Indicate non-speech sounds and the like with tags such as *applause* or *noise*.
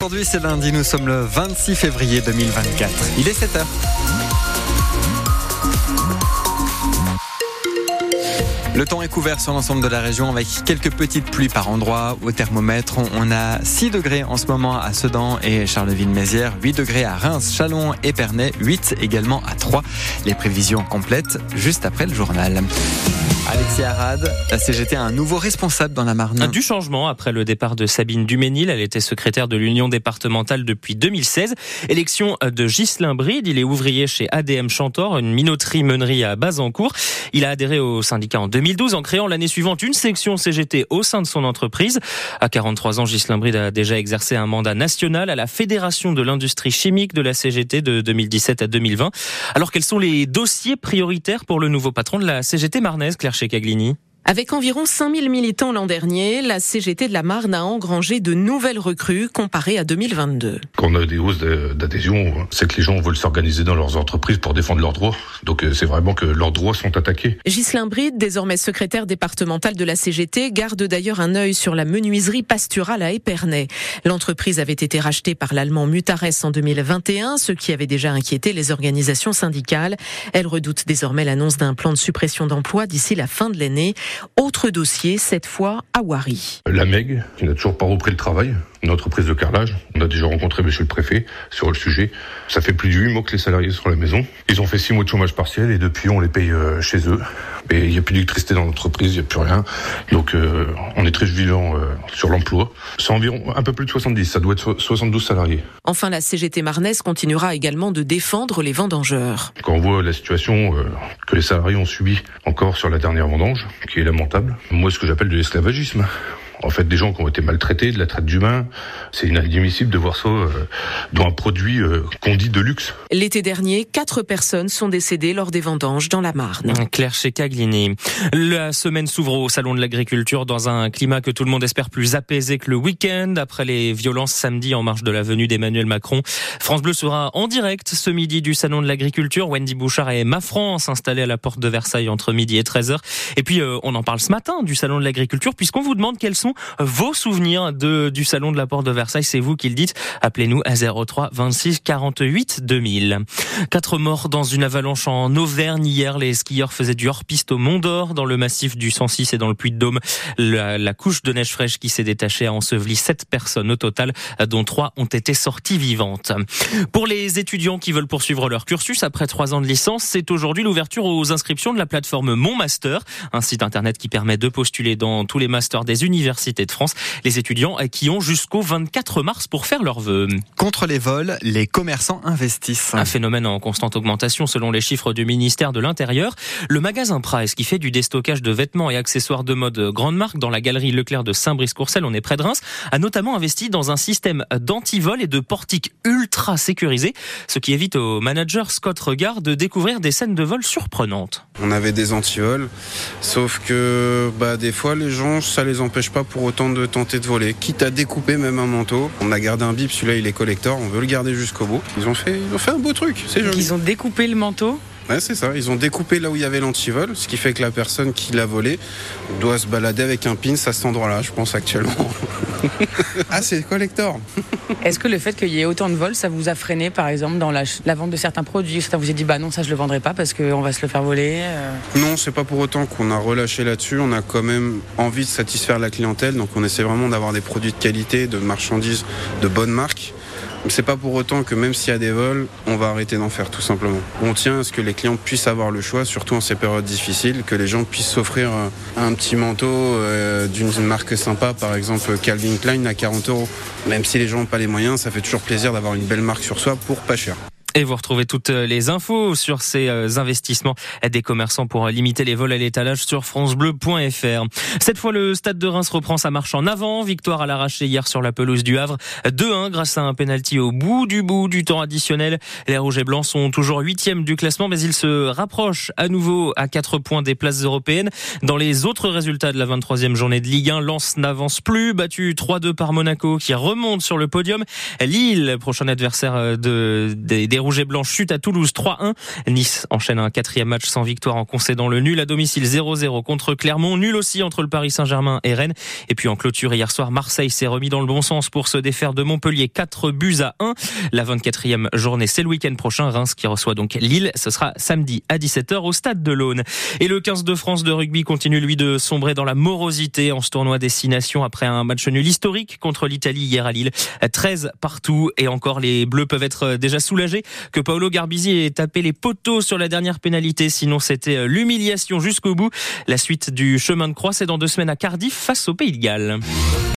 Aujourd'hui c'est lundi, nous sommes le 26 février 2024. Il est 7h. Le temps est couvert sur l'ensemble de la région avec quelques petites pluies par endroits. Au thermomètre, on a 6 degrés en ce moment à Sedan et Charleville-Mézières, 8 degrés à Reims, Chalon et Pernay, 8 également à 3. Les prévisions complètes juste après le journal. Alexis Arad, la CGT a un nouveau responsable dans la Marne. Du changement après le départ de Sabine Duménil. Elle était secrétaire de l'Union départementale depuis 2016. Élection de Ghislain Bride. Il est ouvrier chez ADM Chantor, une minoterie meunerie à Bazancourt. Il a adhéré au syndicat en 2012 en créant l'année suivante une section CGT au sein de son entreprise. À 43 ans, Ghislain Bride a déjà exercé un mandat national à la Fédération de l'industrie chimique de la CGT de 2017 à 2020. Alors quels sont les dossiers prioritaires pour le nouveau patron de la CGT marnaise, Claire chez Caglini avec environ 5000 militants l'an dernier, la CGT de la Marne a engrangé de nouvelles recrues comparées à 2022. Quand on a des hausses d'adhésion, c'est que les gens veulent s'organiser dans leurs entreprises pour défendre leurs droits. Donc euh, c'est vraiment que leurs droits sont attaqués. Ghislain Bride, désormais secrétaire départemental de la CGT, garde d'ailleurs un œil sur la menuiserie pasturale à Épernay. L'entreprise avait été rachetée par l'allemand Mutares en 2021, ce qui avait déjà inquiété les organisations syndicales. Elle redoute désormais l'annonce d'un plan de suppression d'emplois d'ici la fin de l'année. Autre dossier, cette fois à Wari. La MEG, qui n'a toujours pas repris le travail, une entreprise de carrelage. On a déjà rencontré monsieur le préfet sur le sujet. Ça fait plus de 8 mois que les salariés sont à la maison. Ils ont fait 6 mois de chômage partiel et depuis on les paye euh, chez eux. Et il n'y a plus d'électricité dans l'entreprise, il n'y a plus rien. Donc euh, on est très vigilant euh, sur l'emploi. C'est environ un peu plus de 70, ça doit être 72 salariés. Enfin, la CGT Marnaise continuera également de défendre les vendangeurs. Quand on voit la situation que les salariés ont subie encore sur la dernière vendange, qui est lamentable, moi ce que j'appelle de l'esclavagisme en fait des gens qui ont été maltraités, de la traite d'humains. C'est inadmissible de voir ça euh, dans un produit euh, qu'on dit de luxe. L'été dernier, quatre personnes sont décédées lors des vendanges dans la Marne. Claire Checaglini. La semaine s'ouvre au Salon de l'Agriculture dans un climat que tout le monde espère plus apaisé que le week-end. Après les violences samedi en marge de la venue d'Emmanuel Macron, France Bleu sera en direct ce midi du Salon de l'Agriculture. Wendy Bouchard et Ma France installés à la porte de Versailles entre midi et 13h. Et puis, euh, on en parle ce matin du Salon de l'Agriculture puisqu'on vous demande quels sont vos souvenirs de, du salon de la Porte de Versailles. C'est vous qui le dites. Appelez-nous à 03 26 48 2000. Quatre morts dans une avalanche en Auvergne hier. Les skieurs faisaient du hors-piste au Mont d'Or dans le massif du 106 et dans le Puy-de-Dôme. La, la, couche de neige fraîche qui s'est détachée a enseveli sept personnes au total, dont trois ont été sorties vivantes. Pour les étudiants qui veulent poursuivre leur cursus après trois ans de licence, c'est aujourd'hui l'ouverture aux inscriptions de la plateforme Mon Master, un site internet qui permet de postuler dans tous les masters des universités de France. Les étudiants qui ont jusqu'au 24 mars pour faire leurs vœux. Contre les vols, les commerçants investissent. Un phénomène en constante augmentation selon les chiffres du ministère de l'Intérieur. Le magasin Price, qui fait du déstockage de vêtements et accessoires de mode grande marque dans la galerie Leclerc de Saint-Brice-Courcelles, on est près de Reims, a notamment investi dans un système d'antivol et de portiques ultra sécurisés, ce qui évite au manager Scott Regard de découvrir des scènes de vol surprenantes. On avait des antivols, sauf que bah, des fois les gens, ça les empêche pas pour autant de tenter de voler. Quitte à découper même un manteau. On a gardé un bip, celui-là il est collector, on veut le garder jusqu'au bout. Ils ont fait, ils fait un beau truc, c'est joli. Ils ont découpé le manteau Ouais, c'est ça. Ils ont découpé là où il y avait l'antivol, ce qui fait que la personne qui l'a volé doit se balader avec un pin à cet endroit-là, je pense actuellement. *laughs* ah, c'est collector. Est-ce que le fait qu'il y ait autant de vols, ça vous a freiné, par exemple, dans la, vente de certains produits? Ça vous a dit, bah non, ça je le vendrai pas parce qu'on va se le faire voler euh? Non, c'est pas pour autant qu'on a relâché là-dessus. On a quand même envie de satisfaire la clientèle, donc on essaie vraiment d'avoir des produits de qualité, de marchandises de bonne marque. C'est pas pour autant que même s'il y a des vols, on va arrêter d'en faire tout simplement. On tient à ce que les clients puissent avoir le choix, surtout en ces périodes difficiles, que les gens puissent s'offrir euh, un petit manteau euh, d'une marque sympa, par exemple Calvin Klein à 40 euros. Même si les gens n'ont pas les moyens, ça fait toujours plaisir d'avoir une belle marque sur soi pour pas cher. Et vous retrouvez toutes les infos sur ces euh, investissements des commerçants pour limiter les vols à l'étalage sur francebleu.fr. Cette fois, le stade de Reims reprend sa marche en avant. Victoire à l'arraché hier sur la pelouse du Havre. 2-1 grâce à un penalty au bout du bout du temps additionnel. Les Rouges et Blancs sont toujours huitièmes du classement, mais ils se rapprochent à nouveau à 4 points des places européennes. Dans les autres résultats de la 23e journée de Ligue 1, Lens n'avance plus, battu 3-2 par Monaco qui remonte sur le podium. Lille, prochain adversaire de, des, des Rouges rouges et blancs chutent à Toulouse 3-1. Nice enchaîne un quatrième match sans victoire en concédant le nul à domicile 0-0 contre Clermont. Nul aussi entre le Paris Saint-Germain et Rennes. Et puis en clôture hier soir, Marseille s'est remis dans le bon sens pour se défaire de Montpellier 4 buts à 1. La 24e journée, c'est le week-end prochain. Reims qui reçoit donc Lille. Ce sera samedi à 17h au stade de l'Aune. Et le 15 de France de rugby continue lui de sombrer dans la morosité en ce tournoi destination après un match nul historique contre l'Italie hier à Lille. 13 partout et encore les Bleus peuvent être déjà soulagés que Paolo Garbisi ait tapé les poteaux sur la dernière pénalité. Sinon c'était l'humiliation jusqu'au bout. La suite du chemin de croix c'est dans deux semaines à Cardiff face au Pays de Galles.